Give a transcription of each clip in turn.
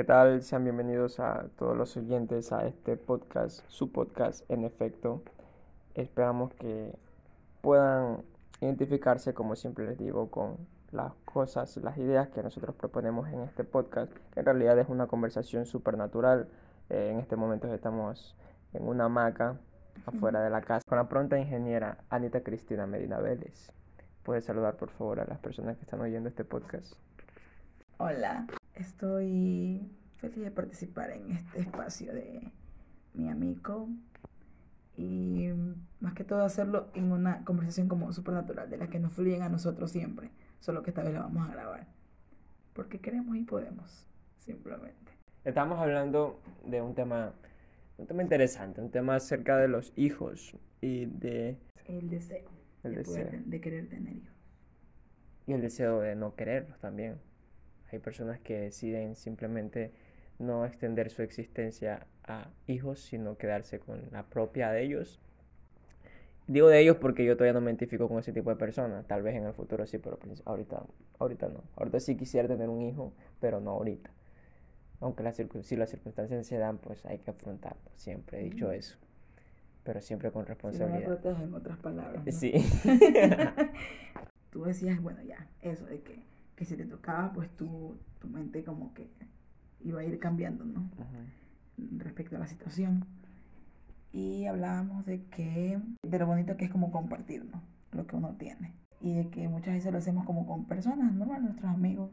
¿Qué tal? Sean bienvenidos a todos los oyentes a este podcast, su podcast en efecto. Esperamos que puedan identificarse, como siempre les digo, con las cosas, las ideas que nosotros proponemos en este podcast, que en realidad es una conversación supernatural. Eh, en este momento estamos en una hamaca afuera de la casa con la pronta ingeniera Anita Cristina Medina Vélez. ¿Puedes saludar por favor a las personas que están oyendo este podcast? Hola, estoy feliz de participar en este espacio de mi amigo y más que todo hacerlo en una conversación como supernatural, de la que nos fluyen a nosotros siempre, solo que esta vez la vamos a grabar, porque queremos y podemos, simplemente. Estamos hablando de un tema, un tema interesante, un tema acerca de los hijos y de... El deseo. El de, deseo. poder- de querer tener hijos. Y el deseo de no quererlos también. Hay personas que deciden simplemente no extender su existencia a hijos, sino quedarse con la propia de ellos. Digo de ellos porque yo todavía no me identifico con ese tipo de personas. Tal vez en el futuro sí, pero prin- ahorita, ahorita no. Ahorita sí quisiera tener un hijo, pero no ahorita. Aunque las si las circunstancias se dan, pues hay que afrontarlo. Siempre he dicho eso. Pero siempre con Si no me responsabilidad. protejo, en otras palabras. ¿no? Sí. tú decías, bueno, ya, eso de que, que si te tocaba, pues tu, tu mente como que iba a ir cambiando, ¿no? Respecto a la situación. Y hablábamos de que, de lo bonito que es como compartir, ¿no? Lo que uno tiene. Y de que muchas veces lo hacemos como con personas normales, nuestros amigos.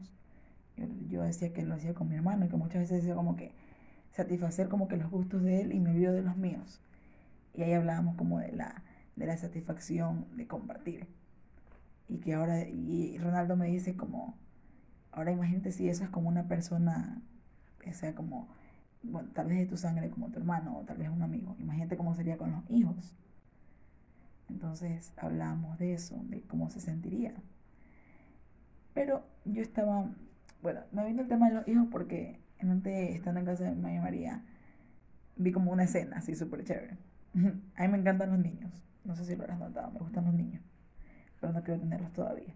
Yo, yo decía que lo hacía con mi hermano y que muchas veces decía como que satisfacer como que los gustos de él y me olvido de los míos. Y ahí hablábamos como de la, de la satisfacción de compartir. Y que ahora, y Ronaldo me dice como, ahora imagínate si eso es como una persona, que sea como, bueno, tal vez de tu sangre como tu hermano o tal vez un amigo. Imagínate cómo sería con los hijos. Entonces hablábamos de eso, de cómo se sentiría. Pero yo estaba, bueno, me vino el tema de los hijos porque en antes estando en casa de Maya María vi como una escena así súper chévere. A mí me encantan los niños, no sé si lo habrás notado, me gustan los niños, pero no quiero tenerlos todavía.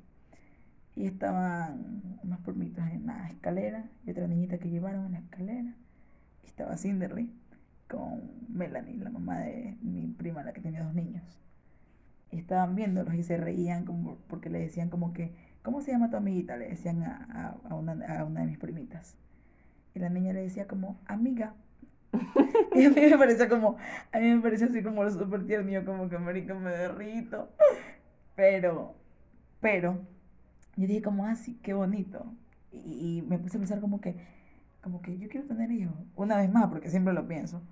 Y estaban unos primitos en la escalera y otra niñita que llevaron en la escalera. Y estaba Cinderly con Melanie, la mamá de mi prima, la que tenía dos niños. Y estaban viéndolos y se reían como porque le decían como que, ¿cómo se llama tu amiguita? Le decían a, a, a una, a una de mis primitas. Y la niña le decía como, amiga. Y a mí me parecía como, a mí me parecía así como súper tierno, como que marica me derrito. Pero, pero, yo dije como, ah, sí, qué bonito. Y, y me puse a pensar como que, como que yo quiero tener hijos. Una vez más, porque siempre lo pienso.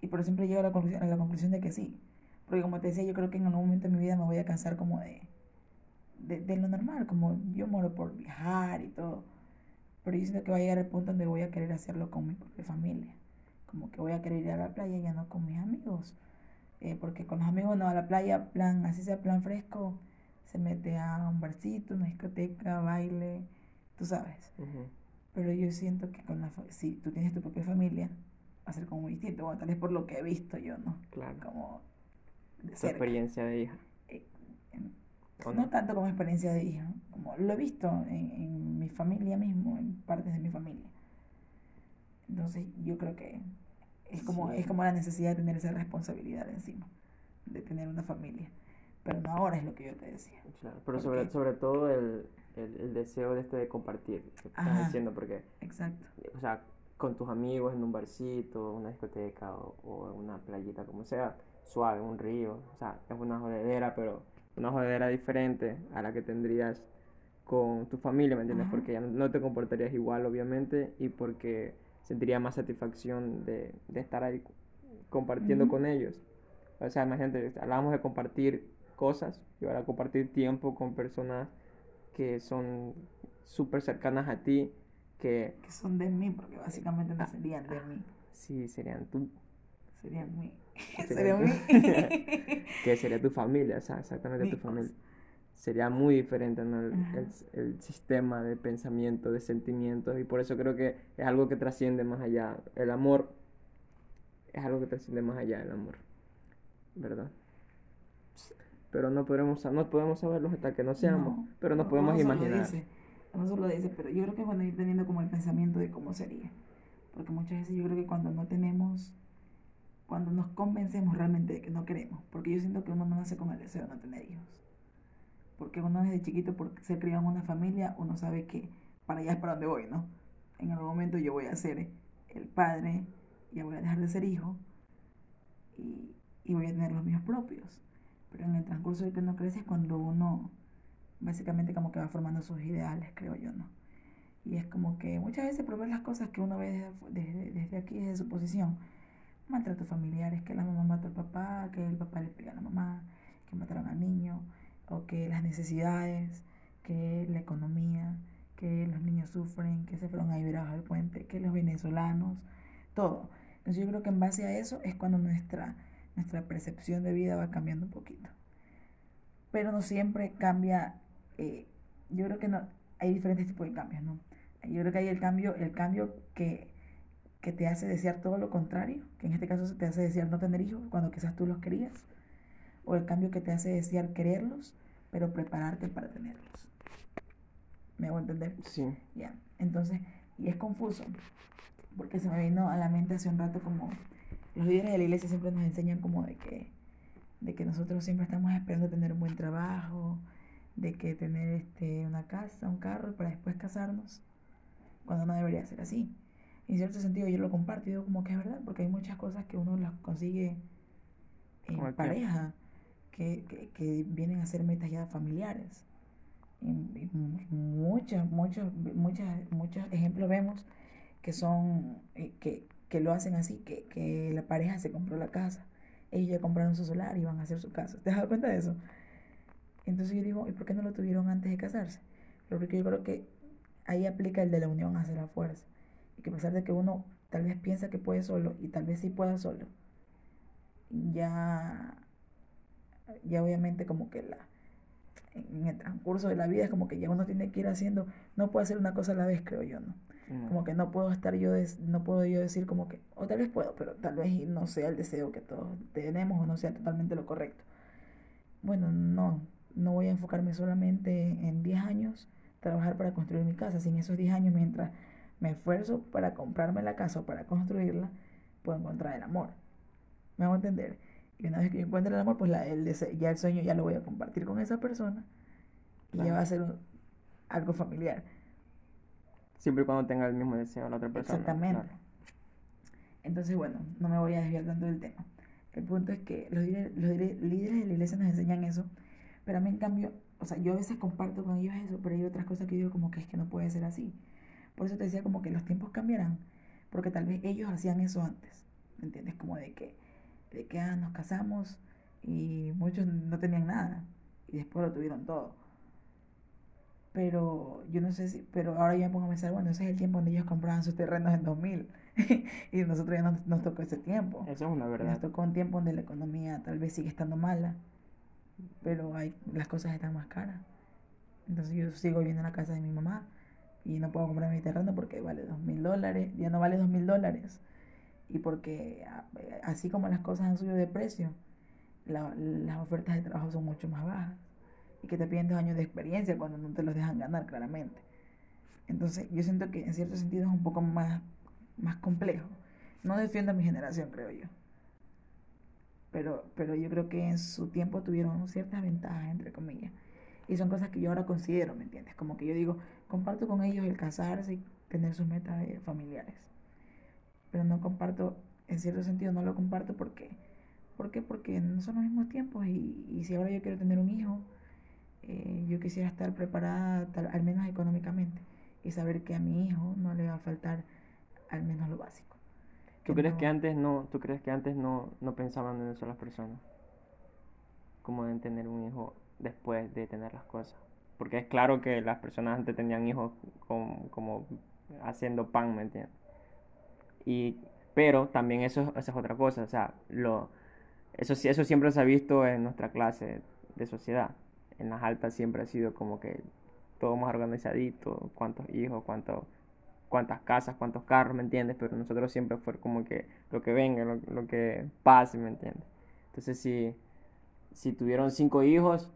Y por siempre llego a la conclusión, a la conclusión de que sí. Porque como te decía, yo creo que en algún momento de mi vida me voy a cansar como de, de, lo normal, como yo moro por viajar y todo. Pero yo siento que va a llegar el punto donde voy a querer hacerlo con mi propia familia. Como que voy a querer ir a la playa ya no con mis amigos. Eh, porque con los amigos no, a la playa, plan, así sea plan fresco, se mete a un barcito, una discoteca, baile, tú sabes. Ujú. Pero yo siento que con la, si tú tienes tu propia familia, va a ser como muy distinto. Bueno, tal vez por lo que he visto yo, ¿no? Claro. Como de Esa cerca. experiencia de hija. En- ¿O no no? tanto como experiencia de hija, como lo he visto en, en mi familia mismo, en partes de mi familia. Entonces yo creo que es como, Sí. es como la necesidad de tener esa responsabilidad encima, de tener una familia. Pero no ahora es lo que yo te decía. Claro, pero ¿Por sobre, qué? sobre todo el, el, el deseo de este de compartir, que estás diciendo, porque, Exacto. o sea, con tus amigos en un barcito, una discoteca o, o en una playita, como sea, suave, un río, o sea, es una jodedera, pero una jodedera diferente a la que tendrías con tu familia, ¿me entiendes? Ajá. Porque ya no te comportarías igual, obviamente, y porque sentiría más satisfacción de, de estar ahí compartiendo con ellos. O sea, imagínate, hablábamos de compartir cosas y ahora compartir tiempo con personas que son súper cercanas a ti, que Que son de mí, porque básicamente no Ah, serían de mí, sí serían tu, serían mí. Serían Serían mí. que sería tu familia, o sea, exactamente tu familia. Sería muy diferente ¿no? el, el- el sistema de pensamiento, de sentimientos, y por eso creo que es algo que trasciende más allá. El amor es algo que trasciende más allá del amor, ¿verdad? Pero no podemos, no podemos saberlo hasta que no seamos, No, pero nos no, podemos solo imaginar. dice, uno solo dice, pero yo creo que es bueno ir teniendo como el pensamiento de cómo sería. Porque muchas veces yo creo que cuando no tenemos, cuando nos convencemos realmente de que no queremos, porque yo siento que uno no nace con el deseo de no tener hijos. Porque uno desde chiquito, por ser criado en una familia, uno sabe que para allá es para donde voy, ¿no? En algún momento yo voy a ser el padre, ya voy a dejar de ser hijo y, y voy a tener los míos propios. Pero en el transcurso de que uno crece es cuando uno básicamente como que va formando sus ideales, creo yo, ¿no? Y es como que muchas veces ver las cosas que uno ve desde, desde, aquí, desde su posición, maltratos familiares, que la mamá mató al papá, que el papá le pega a la mamá, que mataron al niño, o que las necesidades, que la economía, que los niños sufren, que se fueron a vivir abajo del puente, que los venezolanos, todo. Entonces yo creo que en base a eso es cuando nuestra, nuestra percepción de vida va cambiando un poquito. Pero no siempre cambia, eh, yo creo que no, hay diferentes tipos de cambios, ¿no? Yo creo que hay el cambio, el cambio que, que te hace desear todo lo contrario, que en este caso te hace desear no tener hijos cuando quizás tú los querías, o el cambio que te hace desear quererlos, pero prepararte para tenerlos. ¿Me hago entender? Sí. Ya, entonces, y es confuso, porque se me vino a la mente hace un rato como los líderes de la iglesia siempre nos enseñan como de que, de que nosotros siempre estamos esperando tener un buen trabajo, de que tener este, una casa, un carro para después casarnos, cuando no debería ser así. En cierto sentido yo lo comparto y digo como que es verdad, porque hay muchas cosas que uno las consigue en pareja, que, vienen a ser metas ya familiares. Y, muchos, muchos, muchos, muchos ejemplos vemos que son, eh, que, que lo hacen así, que, que la pareja se compró la casa, ellos ya compraron su solar y van a hacer su casa. ¿Te has dado cuenta de eso? Entonces yo digo, ¿y por qué no lo tuvieron antes de casarse? Porque yo creo que ahí aplica el de la unión hace la fuerza. Y que a pesar de que uno tal vez piensa que puede solo y tal vez sí pueda solo, ya, ya obviamente como que la, en el transcurso de la vida es como que ya uno tiene que ir haciendo, no puede hacer una cosa a la vez, creo yo, ¿no? Como que no puedo estar yo, no puedo yo decir como que, o tal vez puedo, pero tal vez no sea el deseo que todos tenemos o no sea totalmente lo correcto. Bueno, no, no voy a enfocarme solamente en 10 años, trabajar para construir mi casa. Sin esos 10 años, mientras me esfuerzo para comprarme la casa o para construirla, puedo encontrar el amor. ¿Me hago entender? Y una vez que yo encuentre el amor, pues la, el ya el sueño ya lo voy a compartir con esa persona y ya va a ser algo familiar. Siempre y cuando tenga el mismo deseo la otra persona. Exactamente. Entonces, bueno, no me voy a desviar tanto del tema. El punto es que los, los líderes de la iglesia nos enseñan eso pero a mí, en cambio, o sea, yo a veces comparto con ellos eso, pero hay otras cosas que digo como que es que no puede ser así. Por eso te decía como que los tiempos cambiarán, porque tal vez ellos hacían eso antes, ¿me entiendes? Como de que, de que ah, nos casamos y muchos no tenían nada y después lo tuvieron todo. Pero yo no sé si, pero ahora ya me pongo a pensar, bueno, ese es el tiempo donde ellos compraban sus terrenos en 2000 y nosotros ya no, nos tocó ese tiempo. Eso es una verdad. nos tocó un tiempo donde la economía tal vez sigue estando mala pero hay, las cosas están más caras. Entonces yo sigo viviendo en la casa de mi mamá y no puedo comprar mi terreno porque vale dos mil dólares, ya no vale dos mil dólares. Y porque así como las cosas han subido de precio, las ofertas de trabajo son mucho más bajas. Y que te piden dos años de experiencia cuando no te los dejan ganar, claramente. Entonces yo siento que en cierto sentido es un poco más, más complejo. No defiendo a mi generación, creo yo pero, pero yo creo que en su tiempo tuvieron ciertas ventajas, entre comillas. Y son cosas que yo ahora considero, ¿me entiendes? Como que yo digo, comparto con ellos el casarse y tener sus metas familiares. Pero no comparto, en cierto sentido no lo comparto porque, ¿por qué? Porque no son los mismos tiempos y, y si ahora yo quiero tener un hijo, eh, yo quisiera estar preparada al menos económicamente y saber que a mi hijo no le va a faltar al menos lo básico. ¿Tú crees que antes no, tú crees que antes no, no pensaban en eso las personas? Como en tener un hijo después de tener las cosas. Porque es claro que las personas antes tenían hijos como, como haciendo pan, ¿me entiendes? Y, pero también eso, es otra cosa, o sea, lo, eso, eso siempre se ha visto en nuestra clase de sociedad. En las altas siempre ha sido como que todo más organizadito, cuántos hijos, cuántos cuántas casas, cuántos carros, ¿me entiendes? Pero nosotros siempre fue como que lo que venga, lo, que pase, ¿me entiendes? Entonces, si, tuvieron cinco hijos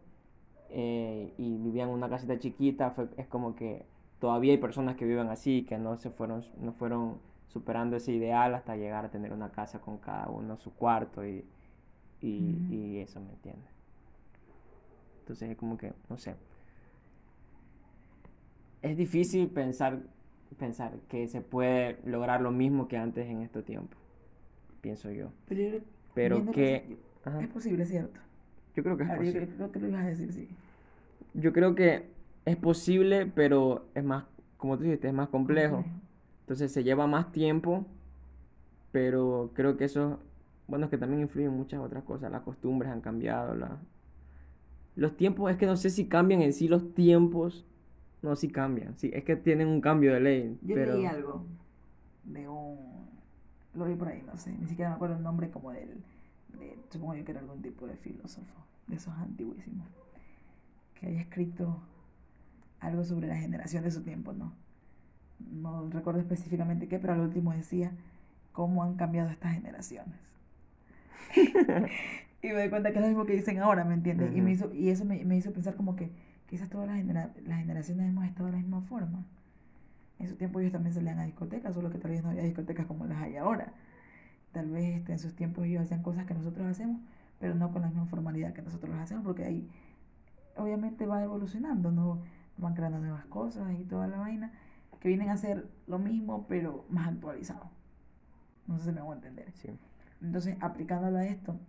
eh, y vivían en una casita chiquita, es como que todavía hay personas que viven así, que no se fueron, no fueron superando ese ideal hasta llegar a tener una casa con cada uno, su cuarto y, y, eso, ¿me entiendes? Entonces es como que, no sé. Es difícil pensar, pensar que se puede lograr lo mismo que antes en este tiempo, pienso yo. Pero, Pero que... Ajá, Es posible, ¿cierto? yo creo que es ver, posible. creo, creo que lo ibas a decir, sí. Yo creo que es posible, pero es más, como tú dijiste, es más complejo. Entonces se lleva más tiempo, pero creo que eso, bueno, es que también influyen muchas otras cosas. Las costumbres han cambiado, la... los tiempos, es que no sé si cambian en sí los tiempos, no, si cambian, sí, es que tienen un cambio de ley, Yo pero leí algo de un... Lo vi por ahí, no sé, ni siquiera me acuerdo el nombre como del... De, supongo yo que era algún tipo de filósofo, de esos antiguísimos, que había escrito algo sobre la generación de su tiempo, ¿no? No recuerdo específicamente qué, pero al último decía cómo han cambiado estas generaciones. y me doy cuenta que es lo mismo que dicen ahora, ¿me entiendes? Y, me hizo, y eso me, me hizo pensar como que quizás todas las, genera- las generaciones hemos estado de la misma forma. En su tiempo ellos también salían a discotecas, solo que tal vez no había discotecas como las hay ahora. Tal vez este, en sus tiempos ellos hacían cosas que nosotros hacemos, pero no con la misma formalidad que nosotros las hacemos, porque ahí obviamente va evolucionando, ¿no? Van creando nuevas cosas y toda la vaina, que vienen a ser lo mismo, pero más actualizado. No sé si me hago entender. sí, Entonces, aplicándolo a esto,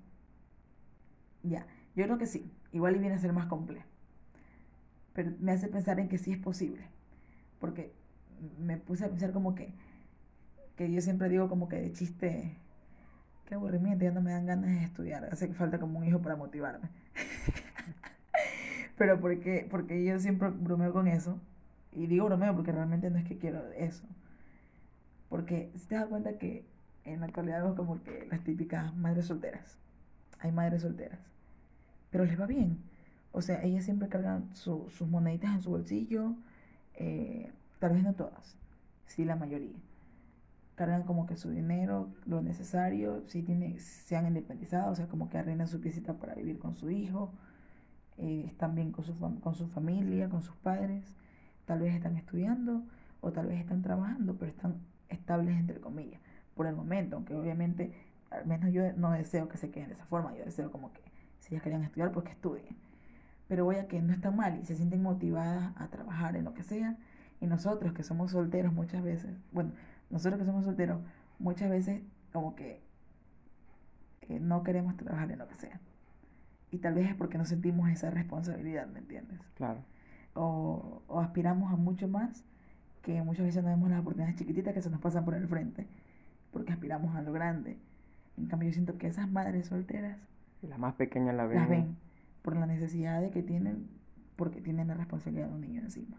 ya, yo creo que sí, igual y viene a ser más complejo. Pero me hace pensar en que sí es posible. Porque me puse a pensar como que, que yo siempre digo como que de chiste, qué aburrimiento, ya no me dan ganas de estudiar, hace falta como un hijo para motivarme. Pero porque, porque yo siempre bromeo con eso, y digo bromeo porque realmente no es que quiero eso. Porque si te das cuenta que en la actualidad vemos como que las típicas madres solteras, hay madres solteras, pero les va bien. O sea, ellas siempre cargan su- sus moneditas en su bolsillo, eh, tal vez no todas, sí la mayoría. Cargan como que su dinero, lo necesario, si tiene, se han independizado, o sea, como que arrendan su piecita para vivir con su hijo, eh, están bien con su, con su familia, con sus padres, tal vez están estudiando o tal vez están trabajando, pero están estables entre comillas, por el momento, aunque obviamente, al menos yo no deseo que se queden de esa forma, yo deseo como que si ellas querían estudiar, pues que estudien. Pero voy a que no está mal y se sienten motivadas a trabajar en lo que sea. Y nosotros que somos solteros muchas veces, bueno, nosotros que somos solteros muchas veces como que eh, no queremos trabajar en lo que sea. Y tal vez es porque no sentimos esa responsabilidad, ¿me entiendes? claro, O, o aspiramos a mucho más que muchas veces no vemos las oportunidades chiquititas que se nos pasan por el frente, porque aspiramos a lo grande. En cambio, yo siento que esas madres solteras las más pequeñas la ven, las ven por la necesidad de que tienen, porque tienen la responsabilidad de un niño encima.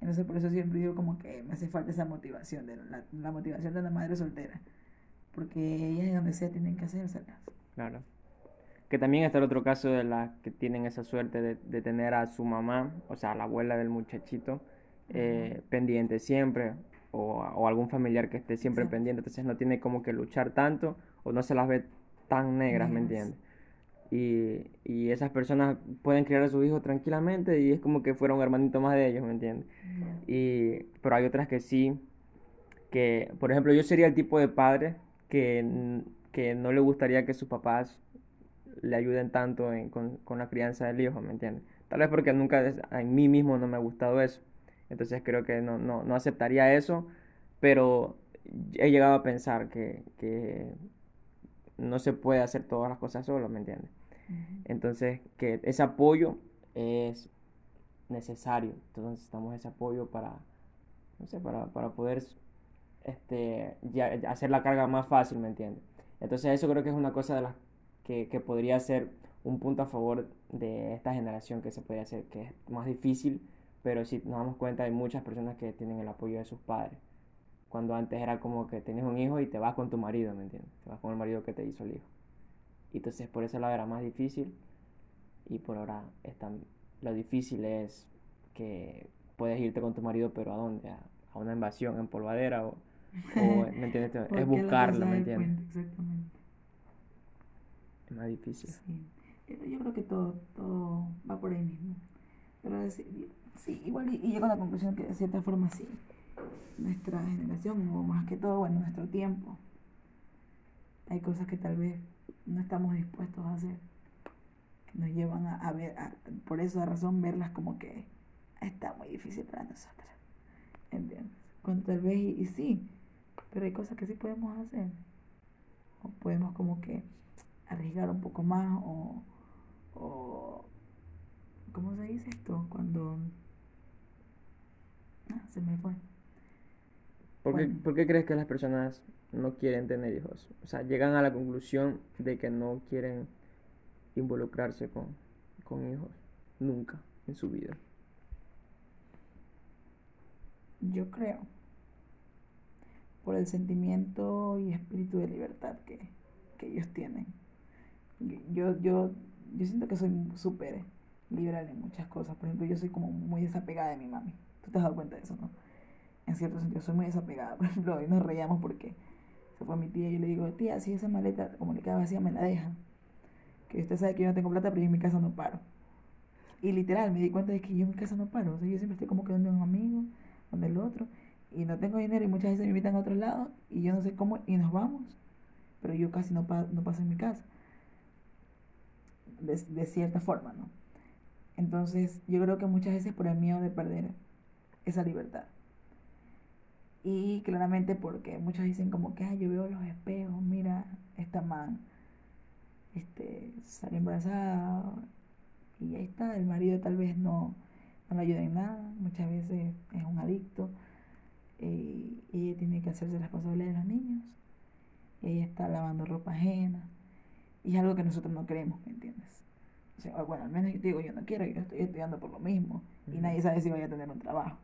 Entonces, por eso siempre digo como que me hace falta esa motivación, de la, la motivación de la madre soltera, porque ellas de donde sea tienen que hacérselas. claro. Que también está el otro caso de las que tienen esa suerte de, de tener a su mamá, o sea, a la abuela del muchachito, eh, pendiente siempre, o, o algún familiar que esté siempre pendiente, entonces no tiene como que luchar tanto, o no se las ve tan negras, ¿me entiendes? Y, y esas personas pueden criar a sus hijos tranquilamente y es como que fuera un hermanito más de ellos, ¿me entiendes? Y, pero hay otras que sí, que, por ejemplo, yo sería el tipo de padre que, que no le gustaría que sus papás le ayuden tanto en- con, con la crianza del hijo, ¿me entiendes? Tal vez porque nunca en mí mismo no me ha gustado eso. Entonces creo que no, no, no aceptaría eso, pero he llegado a pensar que, que no se puede hacer todas las cosas solo, ¿me entiendes? Ujú. Entonces, que ese apoyo es necesario. Entonces necesitamos ese apoyo para, no sé, para, para poder este, ya hacer la carga más fácil, ¿me entiendes? Entonces eso creo que es una cosa de las que, que podría ser un punto a favor de esta generación que se podría hacer, que es más difícil, pero si nos damos cuenta hay muchas personas que tienen el apoyo de sus padres. Cuando antes era como que tenías un hijo y te vas con tu marido, ¿me entiendes? Te vas con el marido que te hizo el hijo. Y entonces por ese lado era más difícil y por ahora está, lo difícil es que puedes irte con tu marido, pero ¿a dónde? A, a una invasión en polvadera o, o, ¿me entiendes? ¿Por Es la buscarlo, ¿me entiendes? puente? Exactamente. Más difícil. Yo, creo que todo, todo va por ahí mismo. Pero es- sí, igual y, y llego a la conclusión que de cierta forma sí. nuestra generación, o más que todo, bueno, nuestro tiempo. Hay cosas que tal vez no estamos dispuestos a hacer, que nos llevan a, ver, por esa razón, verlas como que está muy difícil para nosotros. ¿Entiendes? Cuando tal vez, y, sí, pero hay cosas que sí podemos hacer. O podemos como que arriesgar un poco más o, o ¿cómo se dice esto? Cuando... Ah, se me fue. ¿Por, qué, ¿Por qué crees que las personas no quieren tener hijos? O sea, llegan a la conclusión de que no quieren involucrarse con, con hijos nunca en su vida. Yo creo, por el sentimiento y espíritu de libertad que, que ellos tienen. Yo, yo, yo siento que soy súper liberal en muchas cosas. Por ejemplo, yo soy como muy desapegada de mi mami. Tú te has dado cuenta de eso, ¿no? En cierto sentido, soy muy desapegada. Por ejemplo, hoy nos reíamos porque se fue mi tía y yo le digo, tía, si esa maleta como le queda vacía, me la dejan. Que usted sabe que yo no tengo plata, pero yo en mi casa no paro. Y literal, me di cuenta de que yo en mi casa no paro. O sea, yo siempre estoy como quedando un amigo, donde el otro. Y no tengo dinero y muchas veces me invitan a otro lado y yo no sé cómo y nos vamos. Pero yo casi no, no paso en mi casa. De, cierta forma, ¿no? Entonces, yo creo que muchas veces por el miedo de perder esa libertad. Y claramente porque muchos dicen como que, yo veo los espejos, mira, esta man este, sale embarazada y ahí está, el marido tal vez no, no le ayuda en nada, muchas veces es un adicto y ella tiene que hacerse responsable de los niños y ella está lavando ropa ajena y es algo que nosotros no queremos, ¿me entiendes? O sea, bueno, al menos yo digo, yo no quiero, yo estoy estudiando por lo mismo y nadie sabe si voy a tener un trabajo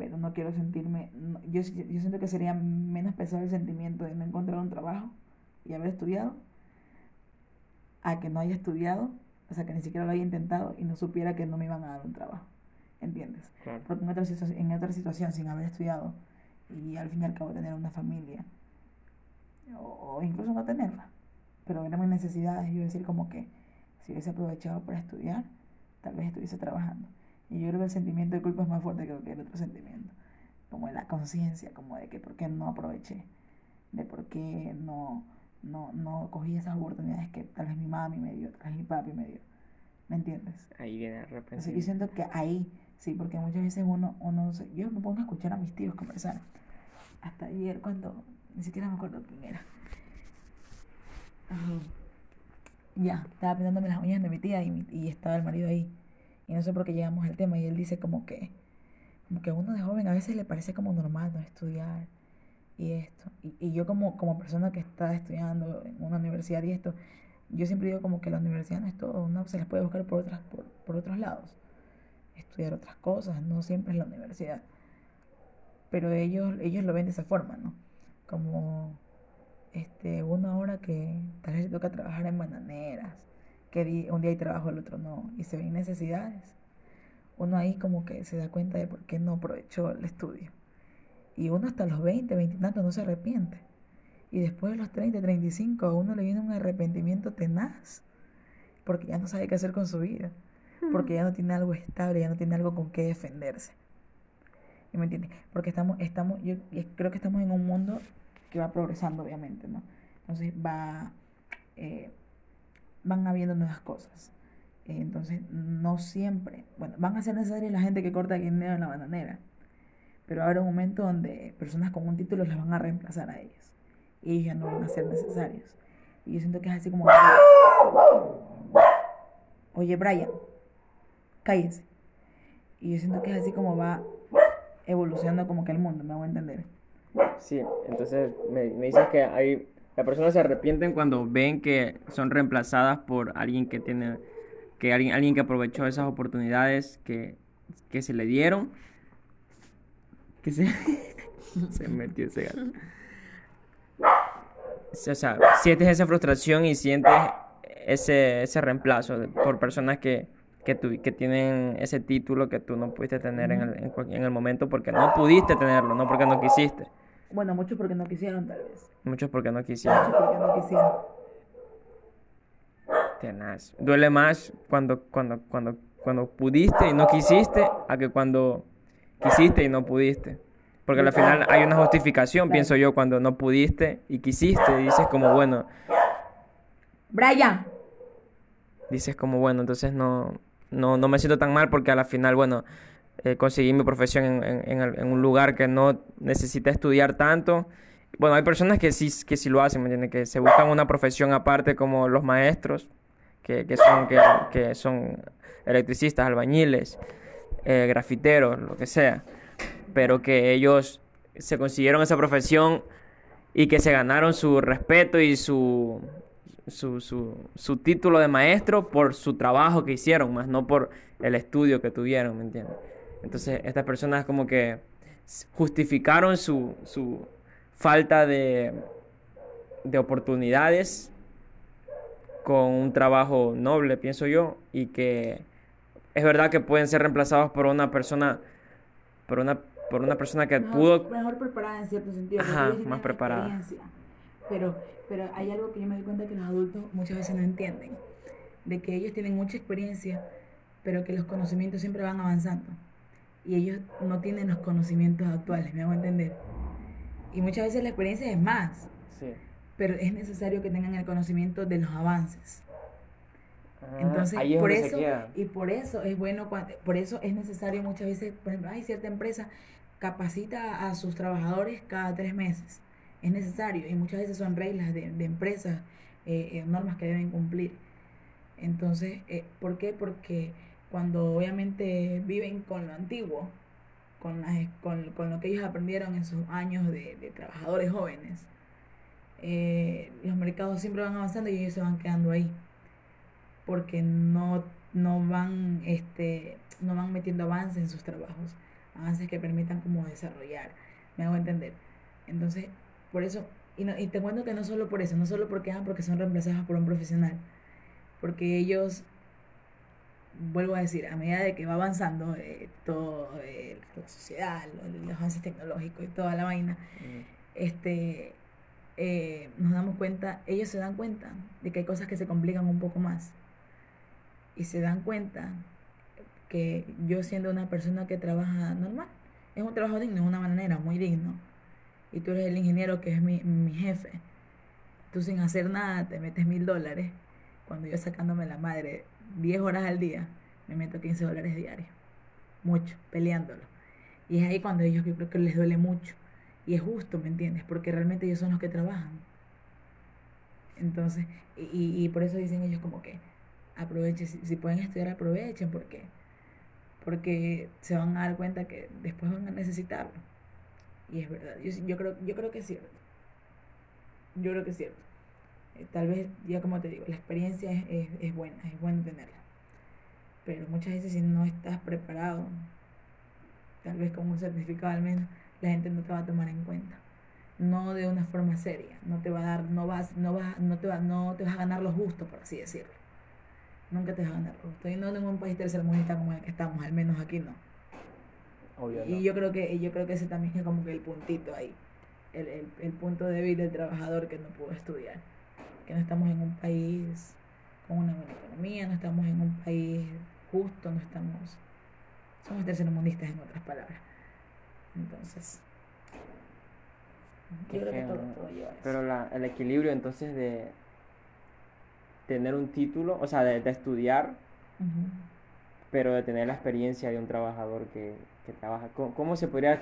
pero no quiero sentirme, yo, yo siento que sería menos pesado el sentimiento de no encontrar un trabajo y haber estudiado a que no haya estudiado, o sea, que ni siquiera lo haya intentado y no supiera que no me iban a dar un trabajo, ¿entiendes? Porque en otra, en otra situación, sin haber estudiado y al fin y al cabo tener una familia, o, incluso no tenerla, pero era mis necesidades, yo decir como que si hubiese aprovechado para estudiar, tal vez estuviese trabajando. Y yo creo que el sentimiento de culpa es más fuerte que el otro sentimiento. Como la conciencia, como de que por qué no aproveché, de por qué no, no, no cogí esas oportunidades que tal vez mi mami me dio, tal vez mi papi me dio. ¿Me entiendes? Ahí viene el repente. yo siento que ahí, sí, porque muchas veces uno, uno yo me pongo a escuchar a mis tíos conversar. Hasta ayer cuando, ni siquiera me acuerdo quién era. Ya, estaba pintándome las uñas de mi tía y, estaba el marido ahí. Y no sé por qué llegamos al tema. Y él dice como que, como que a uno de joven a veces le parece como normal no estudiar y esto. Y, yo como, como persona que está estudiando en una universidad y esto, yo siempre digo como que la universidad no es todo, uno se les puede buscar por, otras, por, por otros lados. Estudiar otras cosas, no siempre es la universidad. Pero ellos, ellos lo ven de esa forma, ¿no? Como este, uno ahora que tal vez toca trabajar en bananeras que un día hay trabajo, el otro no, y se ven necesidades, uno ahí como que se da cuenta de por qué no aprovechó el estudio. Y uno hasta los 20, 20 y no se arrepiente. Y después de los 30, 35 a uno le viene un arrepentimiento tenaz, porque ya no sabe qué hacer con su vida, porque ya no tiene algo estable, ya no tiene algo con qué defenderse. ¿Y me entiendes? Porque estamos, estamos, yo creo que estamos en un mundo que va progresando, obviamente, ¿no? Entonces va, eh, van habiendo nuevas cosas. Entonces, no siempre, bueno, van a ser necesarias la gente que corta guineo en la bananera, pero habrá un momento donde personas con un título las van a reemplazar a ellos y ellos ya no van a ser necesarios. Y yo siento que es así como... Oye, Brian, cállense. Y yo siento que es así como va evolucionando como que el mundo, me hago entender. Sí, entonces me, me dices que hay las personas se arrepienten cuando ven que son reemplazadas por alguien que tiene, que alguien, alguien que aprovechó esas oportunidades que, que se le dieron. Que se, se metió ese gato. O sea, sientes esa frustración y sientes ese, ese reemplazo por personas que, que, que tienen ese título que tú no pudiste tener en el, en, en el momento porque no pudiste tenerlo, no porque no quisiste. Bueno, muchos porque no quisieron, tal vez. Muchos porque no quisieron. Muchos porque no quisieron. Tenaz. Duele más cuando, cuando, cuando, cuando pudiste y no quisiste a que cuando quisiste y no pudiste. Porque al final hay una justificación, pienso yo, cuando no pudiste y quisiste, dices como, bueno, Brian, dices como, bueno, entonces no, no, no me siento tan mal porque a la final, bueno, eh, conseguí mi profesión en, en- un lugar que no necesita estudiar tanto. Bueno, hay personas que sí, que sí lo hacen, ¿me entiendes? Que se buscan una profesión aparte como los maestros, que, que son, que, que son electricistas, albañiles, eh, grafiteros, lo que sea. Pero que ellos se consiguieron esa profesión y que se ganaron su respeto y su, su, su, su título de maestro por su trabajo que hicieron, más no por el estudio que tuvieron, ¿me entiendes? Entonces, estas personas como que justificaron su, su falta de, de oportunidades con un trabajo noble, pienso yo, y que es verdad que pueden ser reemplazados por una persona, por una, por una persona que mejor, pudo mejor preparada en cierto sentido. Ajá, más preparada. Pero, pero hay algo que yo me doy cuenta que los adultos muchas veces no entienden. De que ellos tienen mucha experiencia, pero que los conocimientos siempre van avanzando. Y ellos no tienen los conocimientos actuales, me hago entender. Y muchas veces la experiencia es más, Sí. pero es necesario que tengan el conocimiento de los avances. Entonces, Ah, ahí es por eso, y por eso es bueno, por eso es necesario muchas veces, por ejemplo, hay cierta empresa capacita a sus trabajadores cada tres meses. Es necesario y muchas veces son reglas de, de empresas, eh, eh, normas que deben cumplir. Entonces, eh, ¿por qué? Porque cuando obviamente viven con lo antiguo, con, las- con, con lo que ellos aprendieron en sus años de, de trabajadores jóvenes, eh, los mercados siempre van avanzando y ellos se van quedando ahí porque no, no van este no van metiendo avances en sus trabajos avances que permitan como desarrollar me hago entender. Entonces por eso y, no, y te cuento que no solo por eso no solo porque ah, porque son reemplazados por un profesional porque ellos vuelvo a decir a medida de que va avanzando eh, todo eh, la sociedad los, los avances tecnológicos y toda la vaina Mm. este, eh, nos damos cuenta, ellos se dan cuenta de que hay cosas que se complican un poco más. Y se dan cuenta que yo siendo una persona que trabaja normal, es un trabajo digno, de una manera muy digno. Y tú eres el ingeniero que es mi, mi jefe. Tú sin hacer nada te metes mil dólares. Cuando yo sacándome la madre 10 horas al día, me meto 15 dólares diarios. Mucho, peleándolo. Y es ahí cuando ellos yo creo que les duele mucho. Y es justo, ¿me entiendes? Porque realmente ellos son los que trabajan. Entonces, y, por eso dicen ellos como que aprovechen, si, pueden estudiar, aprovechen, porque porque se van a dar cuenta que después van a necesitarlo. Y es verdad, yo, yo, creo, yo creo que es cierto. Yo creo que es cierto. Eh, Tal vez, ya como te digo, la experiencia es, es, es buena, es bueno tenerla. Pero muchas veces si no estás preparado, tal vez con un certificado al menos, la gente no te va a tomar en cuenta. No de una forma seria, no te va a dar, no vas, no vas, no te va, no te vas a ganar lo justo, por así decirlo. Nunca te vas a ganar lo justo. Y no en un país tercermundista como el que estamos, al menos aquí no. Obvio, Y no. yo creo que, yo creo que ese también es como que el puntito ahí, el, el, el punto débil del trabajador que no pudo estudiar. Que no estamos en un país con una buena economía, no estamos en un país justo, no estamos, somos tercermundistas en otras palabras. Entonces, yo creo que todo, todo lleva. Pero la, el equilibrio entonces de tener un título, o sea, de, de estudiar, pero de tener la experiencia de un trabajador que, que trabaja. ¿Cómo, cómo se podría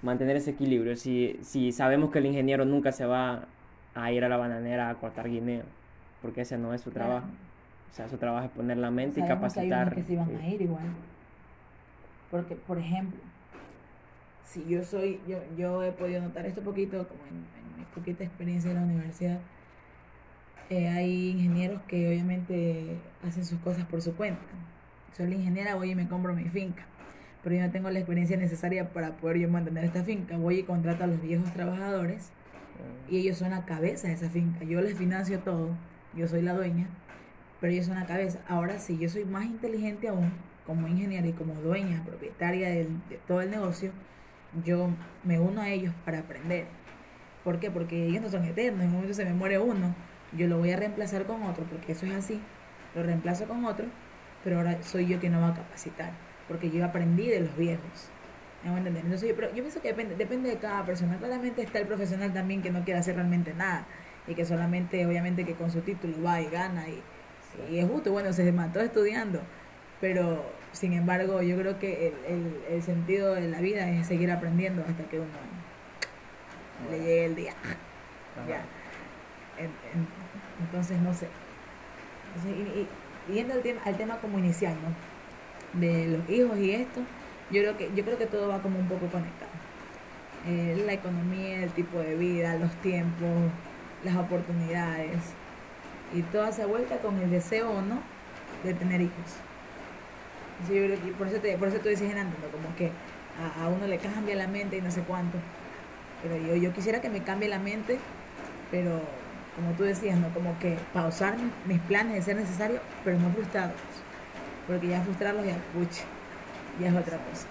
mantener ese equilibrio si, si sabemos que el ingeniero nunca se va a ir a la bananera a cortar guineo? Porque ese no es su Claro. trabajo. O sea, su trabajo es poner la mente y que hay capacitar. que van sí. a ir igual. Porque, por ejemplo, si yo soy, yo, yo he podido notar esto poquito, como en, en mi poquita experiencia en la universidad, eh, hay ingenieros que obviamente hacen sus cosas por su cuenta. Soy la ingeniera, voy y me compro mi finca, pero yo no tengo la experiencia necesaria para poder yo mantener esta finca. Voy y contrato a los viejos trabajadores y ellos son la cabeza de esa finca. Yo les financio todo, yo soy la dueña, pero ellos son la cabeza. Ahora sí, yo soy más inteligente aún, como ingeniera y como dueña, propietaria del- de todo el negocio, yo me uno a ellos para aprender. ¿Por qué? Porque ellos no son eternos, en un momento se me muere uno, yo lo voy a reemplazar con otro, porque eso es así, lo reemplazo con otro, pero ahora soy yo quien lo va a capacitar, porque yo aprendí de los viejos. ¿Me voy a entender? Entonces, yo, pero yo pienso que depende, depende de cada persona. Claramente está el profesional también que no quiere hacer realmente nada y que solamente, obviamente, que con su título va y gana y, y es justo, bueno, se mató estudiando, pero sin embargo, yo creo que el, el, el sentido de la vida es seguir aprendiendo hasta que uno le llegue el día. Ya. En- en- entonces, no sé. Entonces, y yendo al tema, al tema como inicial, ¿no? De los hijos y esto, yo creo que, yo creo que todo va como un poco conectado. Eh, la economía, el tipo de vida, los tiempos, las oportunidades, y toda esa vuelta con el deseo o no de tener hijos. Entonces, yo creo que por eso te, por eso tú dices antes, ¿no? como que a, a uno le cambia la mente y no sé cuánto. Pero yo, yo quisiera que me cambie la mente, pero como tú decías, ¿no? Como que pausar mis, planes de ser necesario, pero no frustrarlos. Porque ya frustrarlos ya, pucha, ya es otra cosa.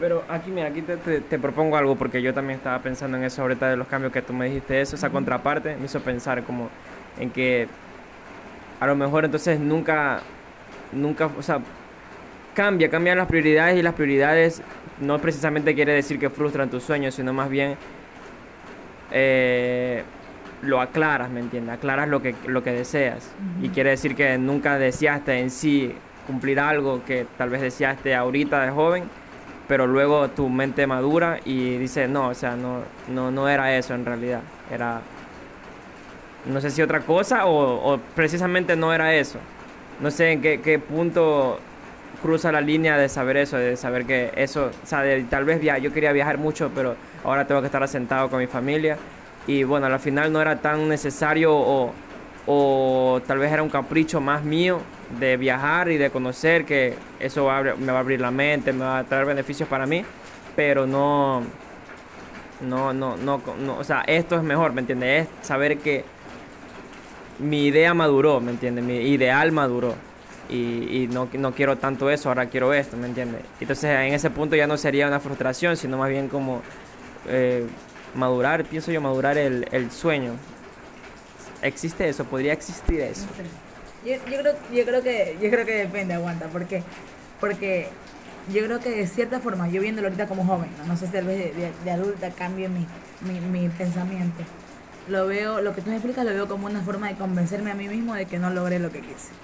Pero aquí, mira, aquí te, te- te propongo algo porque yo también estaba pensando en eso ahorita de los cambios que tú me dijiste eso, esa contraparte me hizo pensar como en que a lo mejor entonces nunca, nunca, o sea, cambia, cambian las prioridades y las prioridades no precisamente quiere decir que frustran tus sueños, sino más bien eh, lo aclaras, ¿me entiendes? Aclaras lo que, lo que deseas. Y quiere decir que nunca deseaste en sí cumplir algo que tal vez deseaste ahorita de joven, pero luego tu mente madura y dice, no, o sea, no, no, no era eso en realidad, era, no sé si otra cosa o, precisamente no era eso. No sé en qué, qué punto cruza la línea de saber eso, de saber que eso, o sea, de, tal vez via yo quería viajar mucho, pero ahora tengo que estar asentado con mi familia. Y bueno, al final no era tan necesario o, o tal vez era un capricho más mío de viajar y de conocer que eso me va a abrir la mente, me va a traer beneficios para mí, pero no, no, no, no, o sea, esto es mejor, ¿me entiendes? Es saber que mi idea maduró, ¿me entiendes? Mi ideal maduró. Y, y no, no quiero tanto eso, ahora quiero esto, ¿me entiendes? Entonces en ese punto ya no sería una frustración, sino más bien como eh, madurar, pienso yo, madurar el, el sueño. ¿Existe eso? ¿Podría existir eso? Yo, yo creo, yo creo que yo creo que depende, aguanta, porque porque yo creo que de cierta forma, yo viéndolo ahorita como joven, no, No sé si tal vez de, adulta cambie mi, mi, mi pensamiento. Lo veo, lo que tú me explicas lo veo como una forma de convencerme a mí mismo de que no logré lo que quise.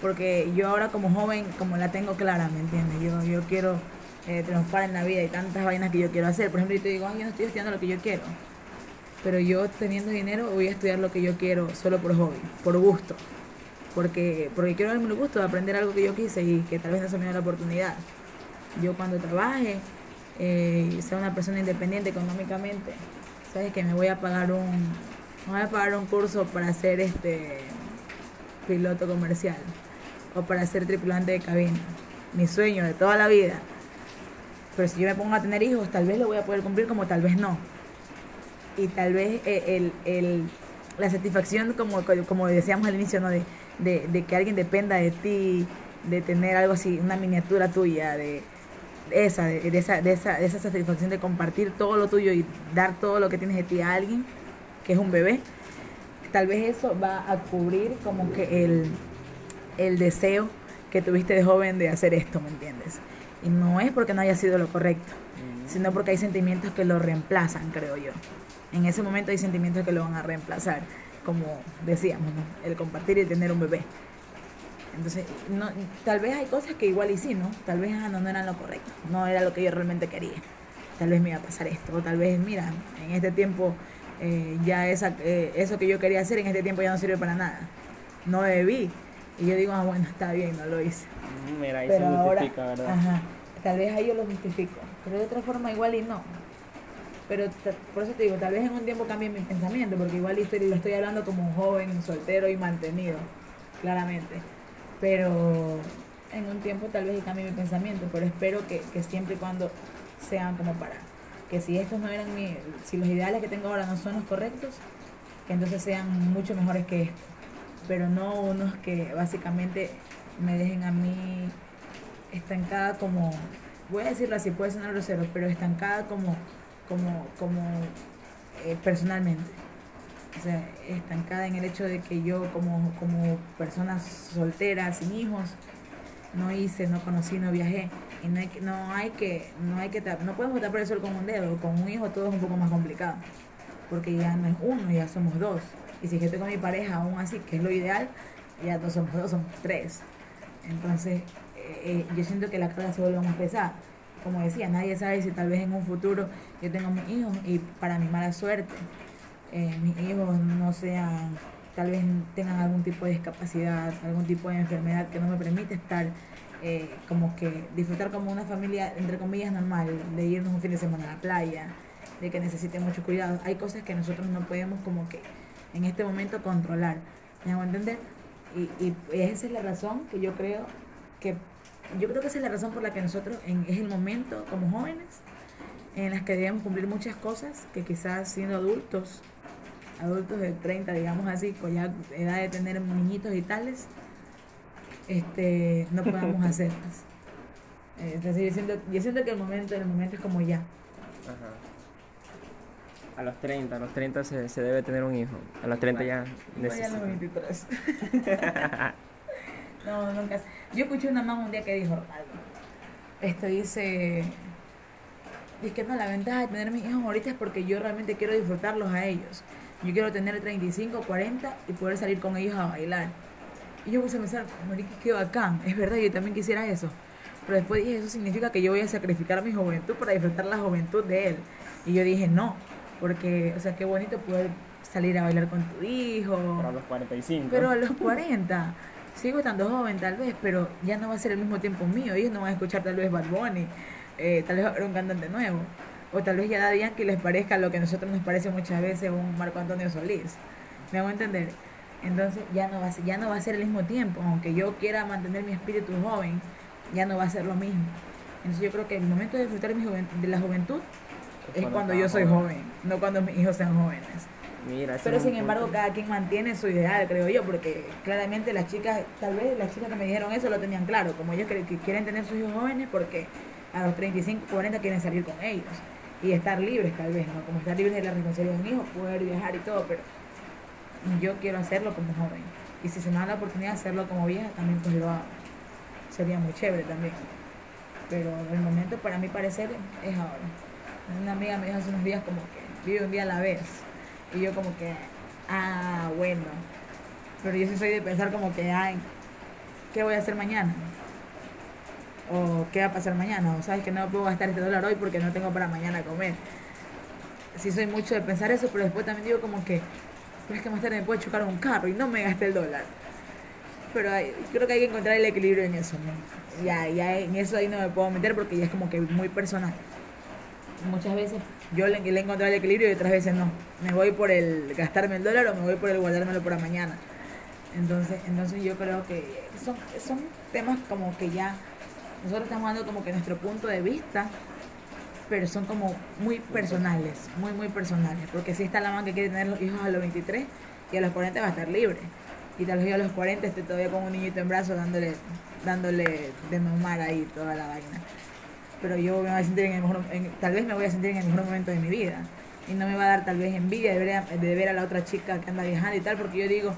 Porque yo ahora como joven, como la tengo clara, ¿me entiendes? Yo, yo quiero eh, triunfar en la vida y tantas vainas que yo quiero hacer. Por ejemplo, yo te digo, ay, yo no estoy estudiando lo que yo quiero pero yo teniendo dinero voy a estudiar lo que yo quiero solo por hobby, por gusto, porque porque quiero darme el gusto de aprender algo que yo quise y que tal vez no se me dio la oportunidad. Yo cuando trabaje, eh, sea una persona independiente económicamente, sabes que me voy a pagar un me voy a pagar un curso para ser este piloto comercial o para ser tripulante de cabina, mi sueño de toda la vida. Pero si yo me pongo a tener hijos, tal vez lo voy a poder cumplir como tal vez no y tal vez eh, el, el- la satisfacción, como, como decíamos al inicio, ¿no? de, de, de que alguien dependa de ti, de tener algo así, una miniatura tuya, de esa, de, de esa, de, esa, de esa satisfacción de compartir todo lo tuyo y dar todo lo que tienes de ti a alguien, que es un bebé, tal vez eso va a cubrir como que el, el deseo que tuviste de joven de hacer esto, ¿me entiendes? Y no es porque no haya sido lo correcto, sino porque hay sentimientos que lo reemplazan, creo yo. En ese momento hay sentimientos que lo van a reemplazar, como decíamos, ¿no? el compartir y el tener un bebé. Entonces, no, tal vez hay cosas que igual y sí, ¿no? Tal vez ah, no, no eran lo correcto, no era lo que yo realmente quería. Tal vez me iba a pasar esto, o tal vez, mira, en este tiempo eh, ya esa, eh, eso que yo quería hacer en este tiempo ya no sirve para nada. No debí. Y yo digo, ah, bueno, está bien, no lo hice. Mira, ahí Pero se ahora, justifica, ¿verdad? ajá, tal vez ahí yo lo justifico, pero de otra forma igual y no. Pero por eso te digo, tal vez en un tiempo cambie mi pensamiento, porque igual estoy, lo estoy hablando como un joven, soltero y mantenido, claramente. Pero en un tiempo tal vez cambie mi pensamiento, pero espero que, que siempre y cuando sean como para, que si estos no eran mi, si los ideales que tengo ahora no son los correctos, que entonces sean mucho mejores que estos, pero no unos que básicamente me dejen a mí estancada como, voy a decirlo así, puede sonar grosero, pero estancada como, como, como eh, personalmente. O sea, estancada en el hecho de que yo como, como persona soltera, sin hijos, no hice, no conocí, no viajé. Y no hay que, no hay que, no hay que, no podemos el sol con un dedo. Con un hijo todo es un poco más complicado. Porque ya no es uno, ya somos dos. Y si yo tengo mi pareja aún así, que es lo ideal, ya no somos dos, somos tres. Entonces, eh, eh, yo siento que la carga se vuelve más pesada. Como decía, nadie sabe si tal vez en un futuro yo tengo mis hijos y para mi mala suerte, eh, mis hijos no sean tal vez tengan algún tipo de discapacidad, algún tipo de enfermedad que no me permite estar eh, como que disfrutar como una familia, entre comillas, normal, de irnos un fin de semana a la playa, de que necesiten mucho cuidado. Hay cosas que nosotros no podemos como que en este momento controlar. ¿Me hago entender? Y, y esa es la razón que yo creo que, yo creo que esa es la razón por la que nosotros en, es el momento como jóvenes en las que debemos cumplir muchas cosas que quizás siendo adultos adultos de 30, digamos así, con ya edad de tener niñitos y tales, este, no podamos hacerlas. Eh, entonces yo siento, yo siento que el momento, el momento es como ya. Ajá. A los 30, a los 30 se, se debe tener un hijo. A los 30 ya necesita. a los 23. no, nunca. Yo escuché una mamá un día que dijo algo. Esto dice. Dice que no, la ventaja de tener mis hijos ahorita es porque yo realmente quiero disfrutarlos a ellos. Yo quiero tener 35, 40 y poder salir con ellos a bailar. Y yo puse a pensar, marica, qué bacán. Es verdad, yo también quisiera eso. Pero después dije, eso significa que yo voy a sacrificar mi juventud para disfrutar la juventud de él. Y yo dije, no. Porque, o sea, qué bonito poder salir a bailar con tu hijo. Pero a los 45. Pero a los 40. Sigo estando joven tal vez, pero ya no va a ser el mismo tiempo mío. Ellos no van a escuchar tal vez Bad Bunny. Eh, tal vez un cantante nuevo o tal vez ya da que les parezca lo que a nosotros nos parece muchas veces un Marco Antonio Solís. ¿Me hago entender? Entonces ya no, va a ser, ya no va a ser el mismo tiempo, aunque yo quiera mantener mi espíritu joven, ya no va a ser lo mismo. Entonces yo creo que el momento de disfrutar de la juventud es, cuando, yo soy joven. no cuando mis hijos sean jóvenes. Mira, Pero sin embargo, cada quien mantiene su ideal, creo yo, porque claramente las chicas, tal vez las chicas que me dijeron eso lo tenían claro, como ellos que, que quieren tener sus hijos jóvenes porque a los 35, 40 quieren salir con ellos y estar libres tal vez, ¿no? Como estar libres de la responsabilidad de un hijo, poder viajar y todo, pero yo quiero hacerlo como joven. Y si se me da la oportunidad de hacerlo como vieja, también pues lo hago. Sería muy chévere también. Pero el momento para mí parecer es ahora. Una amiga me dijo hace unos días como que vive un día a la vez. Y yo como que, ah, bueno. Pero yo sí soy de pensar como que, ay, ¿qué voy a hacer mañana? o qué va a pasar mañana, o sabes que no puedo gastar este dólar hoy porque no tengo para mañana comer. Sí soy mucho de pensar eso, pero después también digo como que, pero es que más tarde me puede chocar un carro y no me gasté el dólar. Pero creo que hay que encontrar el equilibrio en eso, Ya, ya en eso ahí no me puedo meter porque ya es como que muy personal. Muchas veces yo le, le he encontrado el equilibrio y otras veces no. Me voy por el gastarme el dólar o me voy por el guardármelo para mañana. Entonces, entonces yo creo que son, son temas como que ya nosotros estamos dando como que nuestro punto de vista, pero son como muy personales, muy, muy personales. Porque si está la mamá que quiere tener los hijos a los 23 y a los 40 va a estar libre. Y tal vez yo a los 40 esté todavía con un niñito en brazos dándole, dándole de mamar ahí toda la vaina. Pero yo me voy a sentir en el mejor, tal vez me voy a sentir en el mejor momento de mi vida. Y no me va a dar tal vez envidia de ver, a, de ver a la otra chica que anda viajando y tal, porque yo digo,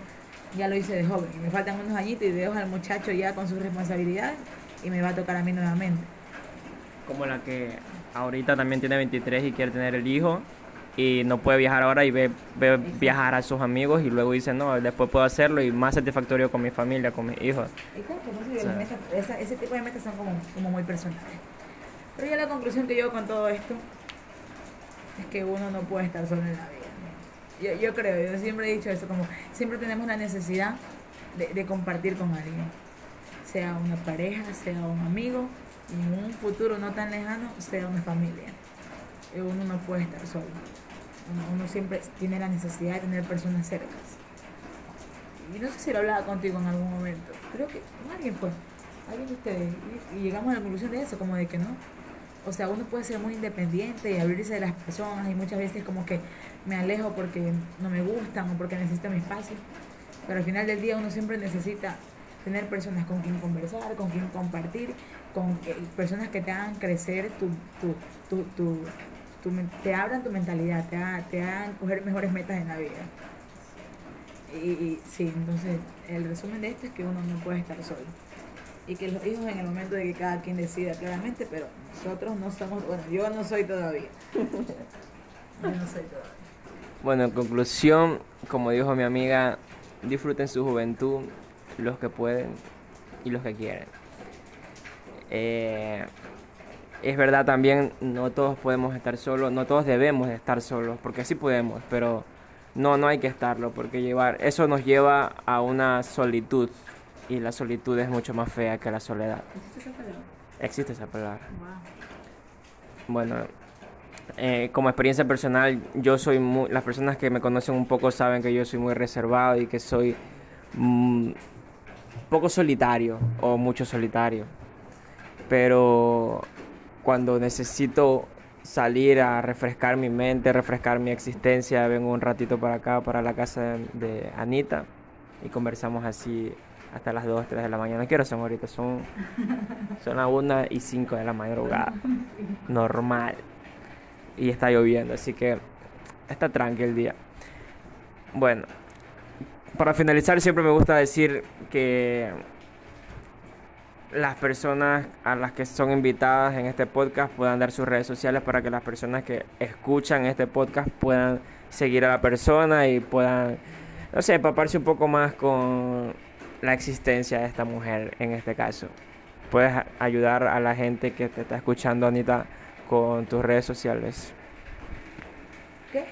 ya lo hice de joven. Y me faltan unos añitos y dejo al muchacho ya con sus responsabilidades y me va a tocar a mí nuevamente. Como la que ahorita también tiene 23 y quiere tener el hijo y no puede viajar ahora y ve, viajar a sus amigos y luego dice, no, después puedo hacerlo y más satisfactorio con mi familia, con mis hijos. Exacto, ese tipo de metas son como, como muy personales. Pero ya la conclusión que yo con todo esto es que uno no puede estar solo en la vida. Yo, creo, yo siempre he dicho eso, como siempre tenemos la necesidad de, compartir con alguien sea una pareja, sea un amigo, y en un futuro no tan lejano, sea una familia. Uno no puede estar solo. Uno, siempre tiene la necesidad de tener personas cercas. Y no sé si lo hablaba contigo en algún momento. Creo que alguien fue, alguien de ustedes. Y, llegamos a la conclusión de eso, como de que no. O sea, uno puede ser muy independiente y abrirse de las personas y muchas veces como que me alejo porque no me gustan o porque necesito mi espacio. Pero al final del día uno siempre necesita tener personas con quien conversar, con quien compartir, con personas que te hagan crecer tu, tu, tu, tu, te abran tu mentalidad, te, te hagan coger mejores metas en la vida. Y, sí, entonces el resumen de esto es que uno no puede estar solo. Y que los hijos en el momento de que cada quien decida claramente, pero nosotros no somos, bueno, yo no soy todavía. Yo no soy todavía. Bueno, en conclusión, como dijo mi amiga, disfruten su juventud los que pueden y los que quieren. Eh, es verdad también, no todos podemos estar solos, no todos debemos de estar solos, porque sí podemos, pero no, no hay que estarlo, porque llevar, eso nos lleva a una solitud, y la solitud es mucho más fea que la soledad. ¿Existe esa palabra? Existe esa palabra. Wow. Bueno, eh, como experiencia personal, yo soy muy, las personas que me conocen un poco saben que yo soy muy reservado y que soy mm, poco solitario o mucho solitario. Pero cuando necesito salir a refrescar mi mente, refrescar mi existencia, vengo un ratito para acá, para la casa de, de Anita y conversamos así hasta las 2, 3 de la mañana. ¿Qué hora son ahorita? Son, son las 1 y 5 de la madrugada. Normal. Y está lloviendo, así que está tranquilo el día. Bueno, para finalizar siempre me gusta decir que las personas a las que son invitadas en este podcast puedan dar sus redes sociales para que las personas que escuchan este podcast puedan seguir a la persona y puedan, no sé, empaparse un poco más con la existencia de esta mujer en este caso. Puedes ayudar a la gente que te está escuchando, Anita, con tus redes sociales. ¿Qué?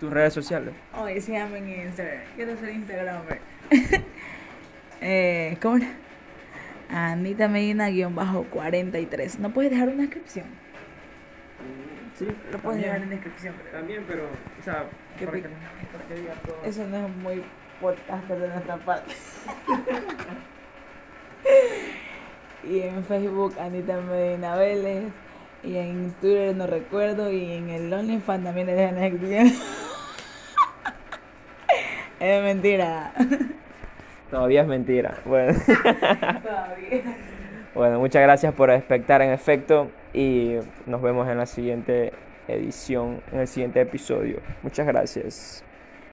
Tus redes sociales. Oye, síganme en Instagram. Quiero ser Instagramer. eh, ¿Cómo era? Anita Medina-43. ¿No puedes dejar una descripción? Sí, Lo puedes dejar en descripción. También, pero, o sea, Qué para que, para que diga todo. Eso no es muy podcaster de nuestra parte. y en Facebook Anita Medina Vélez. Y en Twitter no recuerdo. Y en el OnlyFans también le dejan descripción. es mentira. Todavía es mentira. Bueno. Todavía. Bueno, muchas gracias por espectar en efecto y nos vemos en la siguiente edición, en el siguiente episodio. Muchas gracias.